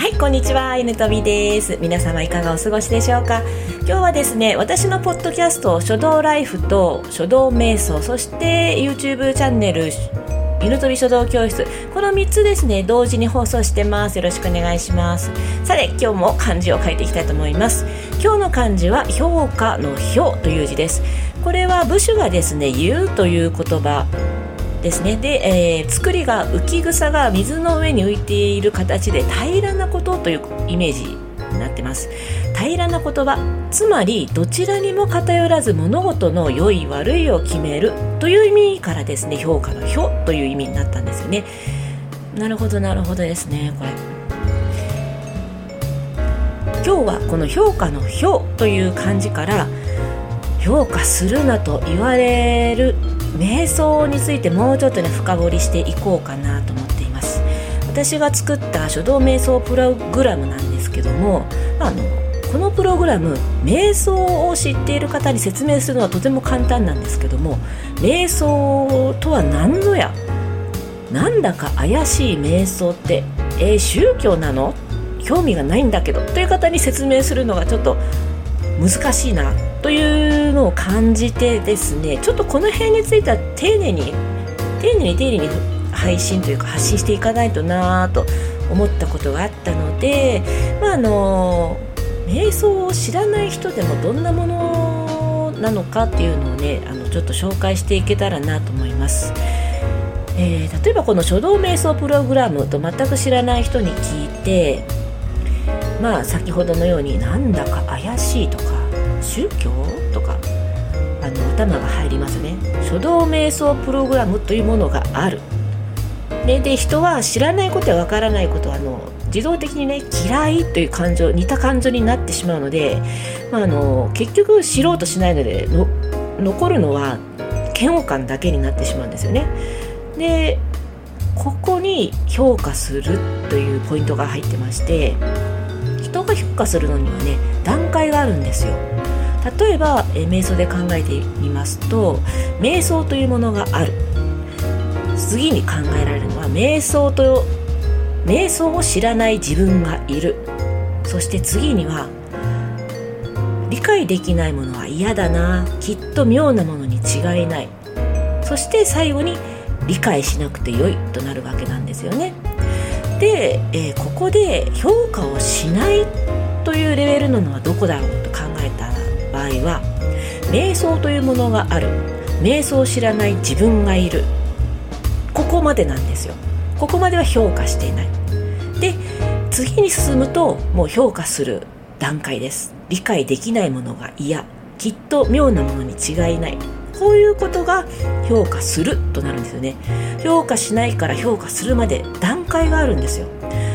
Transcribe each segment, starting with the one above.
はいこんにちは犬飛びです。皆様いかがお過ごしでしょうか？今日はですね私のポッドキャスト書道ライフと書道瞑想そして YouTube チャンネル犬飛び書道教室。この3つですね同時に放送してます。よろしくお願いします。さて今日も漢字を書いていきたいと思います。今日の漢字は評価の評という字です。これは部首がですね言うという言葉。ですね。で、えー、作りが浮き草が水の上に浮いている形で平らなことというイメージになってます。平らな言葉つまりどちらにも偏らず物事の良い悪いを決めるという意味からですね評価の評という意味になったんですよね。なるほどなるほどですねこれ。今日はこの評価の評という漢字から評価するなと言われる瞑想についてもうちょっとね深掘りしていこうかなと思っています。私が作った書道瞑想プログラムなんですけども、あ、あのこのプログラム瞑想を知っている方に説明するのはとても簡単なんですけども瞑想とは何ぞやなんだか怪しい瞑想ってえー、宗教なの？興味がないんだけどという方に説明するのがちょっと難しいな。というのを感じてですねちょっとこの辺については丁寧に丁寧に丁寧に配信というか発信していかないとなと思ったことがあったのでまああの瞑想を知らない人でもどんなものなのかっていうのをねあのちょっと紹介していけたらなと思います。えー、例えばこの書道瞑想プログラムと全く知らない人に聞いてまあ先ほどのようになんだか怪しいとか宗教とかあの頭が入りますね。書道瞑想プログラムというものがある。でで人は知らないことやわからないことはあの自動的にね嫌いという感情似た感情になってしまうので、まあ、あの結局知ろうとしないのでの残るのは嫌悪感だけになってしまうんですよね。でここに評価するというポイントが入ってまして人が評価するのにはね段階があるんですよ。例えば、え瞑想で考えてみますと瞑想というものがある。次に考えられるのは瞑想と瞑想を知らない自分がいる。そして次には理解できないものは嫌だなきっと妙なものに違いない。そして最後に理解しなくてよいとなるわけなんですよね。で、えー、ここで評価をしないというレベルなのはどこだろうと考えた場合は瞑想というものがある。瞑想を知らない自分がいる。ここまでなんですよ。ここまでは評価していない。で次に進むともう評価する段階です。理解できないものが嫌。きっと妙なものに違いない。こういうことが評価するとなるんですよね。評価しないから評価するまで段階があるんですよ。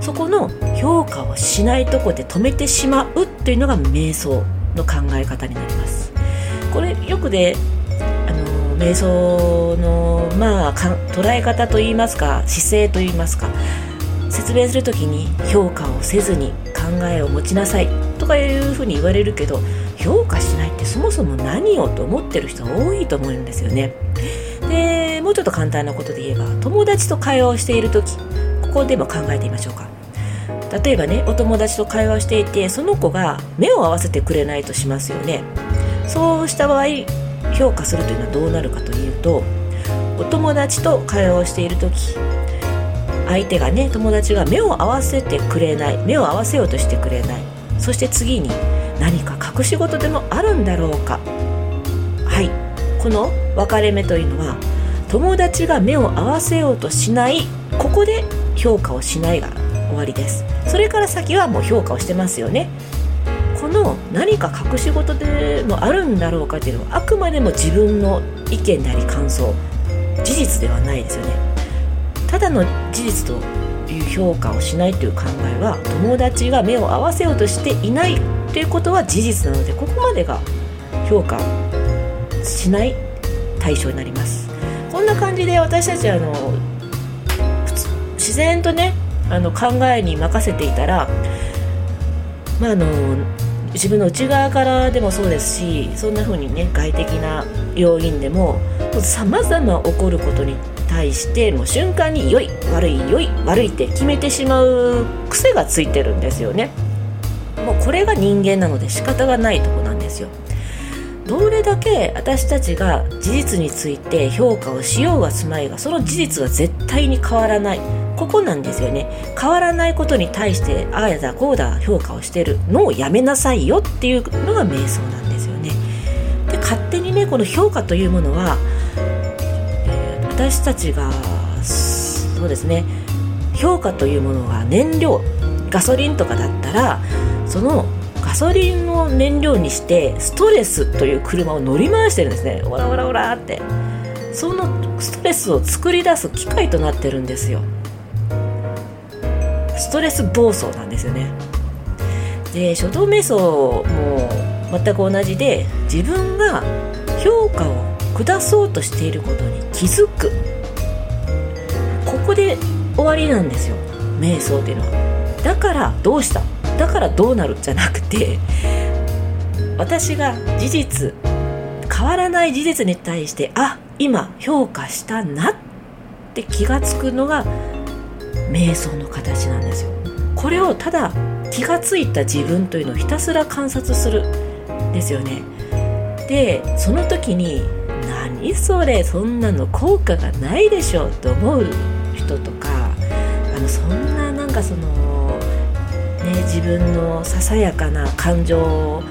そこの評価をしないとこで止めてしまうというのが瞑想。の考え方になりますこれよくで、あの瞑想のまあ捉え方といいますか姿勢といいますか説明する時に評価をせずに考えを持ちなさいとかいうふうに言われるけど評価しないってそもそも何をと思ってる人多いと思うんですよね。でもうちょっと簡単なことで言えば友達と会話をしている時ここでも考えてみましょうか。例えばねお友達と会話していてその子が目を合わせてくれないとしますよね。そうした場合評価するというのはどうなるかというとお友達と会話をしている時相手がね友達が目を合わせてくれない目を合わせようとしてくれない。そして次に何か隠し事でもあるんだろうか。はい。この分かれ目というのは友達が目を合わせようとしないここで評価をしないが終わりです。それから先はもう評価をしてますよね。この何か隠し事でもあるんだろうかというのはあくまでも自分の意見であり感想。事実ではないですよね。ただの事実という評価をしないという考えは友達が目を合わせようとしていないということは事実なのでここまでが評価しない対象になります。こんな感じで私たちあの自然とねあの考えに任せていたらまああの自分の内側からでもそうですしそんな風にね外的な要因でもさまざま起こることに対してもう瞬間に良い悪い良い悪いって決めてしまう癖がついてるんですよね。もうこれが人間なので仕方がないとこなんですよ。どれだけ私たちが事実について評価をしようがすまいがその事実は絶対に変わらない。ここなんですよね。変わらないことに対してああやだこうだ評価をしてるのをやめなさいよっていうのが瞑想なんですよね。で勝手にねこの評価というものは、えー、私たちがそうですね。評価というものが燃料ガソリンとかだったらそのソリンを燃料にしてストレスという車を乗り回してるんですね。オラオラオラって。そのストレスを作り出す機械となってるんですよ。ストレス暴走なんですよね。で初動瞑想も全く同じで自分が評価を下そうとしていることに気づく。ここで終わりなんですよ。瞑想っていうのは。だからどうした？だからどうなるじゃなくて私が事実変わらない事実に対してあ今評価したなって気が付くのが瞑想の形なんですよ。これをただ気が付いた自分というのをひたすら観察するんですよね。でその時に何それそんなの効果がないでしょと思う人とかあのそんななんかその、自分のささやかな感情を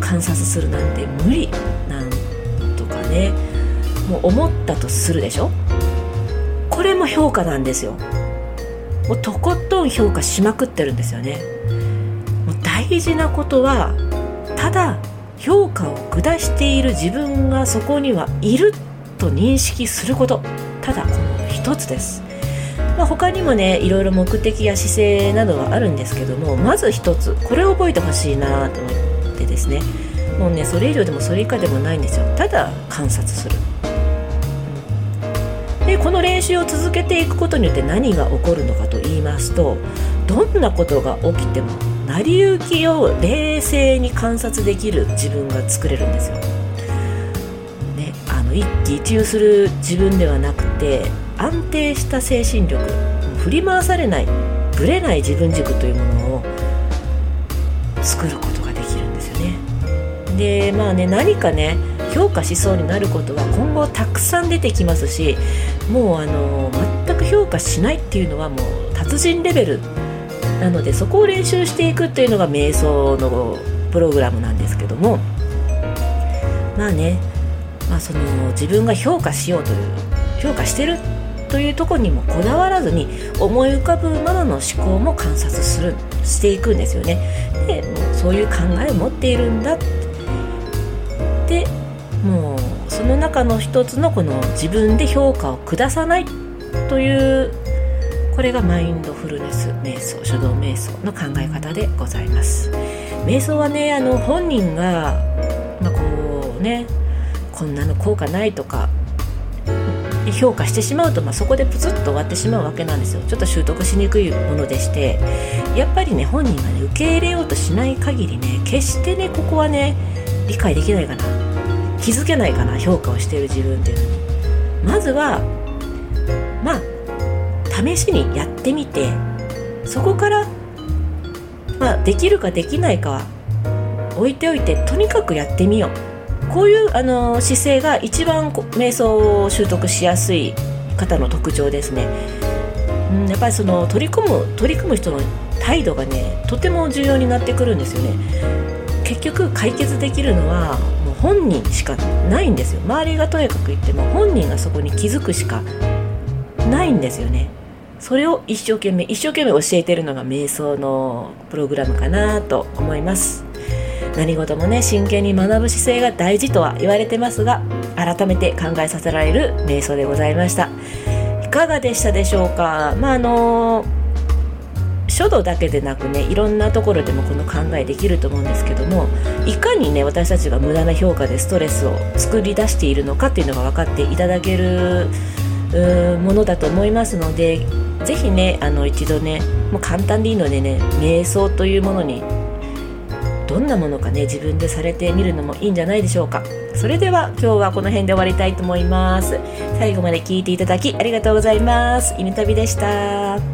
観察するなんて無理なんとかね。もう思ったとするでしょ？これも評価なんですよ。もうとことん評価しまくってるんですよね。もう大事なことはただ評価を下している自分がそこにはいると認識すること。ただこの一つです。まあ、他にもねいろいろ目的や姿勢などはあるんですけどもまず一つこれを覚えてほしいなと思ってですね。もうねそれ以上でもそれ以下でもないんですよ。ただ観察する、でこの練習を続けていくことによって何が起こるのかと言いますとどんなことが起きても成り行きを冷静に観察できる自分が作れるんですよ。ね、あの一喜一憂する自分ではなくて安定した精神力振り回されないぶれない自分軸というものを作ることができるんですよね。でまあね何かね評価しそうになることは今後たくさん出てきますしもうあの全く評価しないっていうのはもう達人レベルなのでそこを練習していくっていうのが瞑想のプログラムなんですけどもまあね、まあ、その自分が評価しようという評価してるというとこにもこだわらずに思い浮かぶままの思考も観察するしていくんですよね。でもうそういう考えを持っているんだでもうその中の一つのこの自分で評価を下さないというこれがマインドフルネス瞑想書道瞑想の考え方でございます瞑想はねあの本人が、まあ、こうねこんなの効果ないとか評価してしまうと、まあ、そこでプツッと終わってしまうわけなんですよ。ちょっと習得しにくいものでして。やっぱりね本人がね受け入れようとしない限りね決してねここはね理解できないかな。気づけないかな評価をしている自分っていうのに。まずはまあ試しにやってみてそこから、まあ、できるかできないかは置いておいてとにかくやってみよう。こういうあの姿勢が一番瞑想を習得しやすい方の特徴ですね。うん、やっぱりその取り組む取り組む人の態度がねとても重要になってくるんですよね。結局解決できるのはもう本人しかないんですよ周りがとにかく言っても本人がそこに気づくしかないんですよねそれを一生懸命一生懸命教えてるのが瞑想のプログラムかなと思います何事もね真剣に学ぶ姿勢が大事とは言われてますが改めて考えさせられる瞑想でございました。いかがでしたでしょうか？まああの書道だけでなくねいろんなところでもこの考えできると思うんですけどもいかにね私たちが無駄な評価でストレスを作り出しているのかっていうのが分かっていただけるものだと思いますので是非ねあの一度ねもう簡単でいいのでね瞑想というものにどんなものかね自分でされてみるのもいいんじゃないでしょうか。それでは今日はこの辺で終わりたいと思います。最後まで聞いていただきありがとうございます。犬旅でした。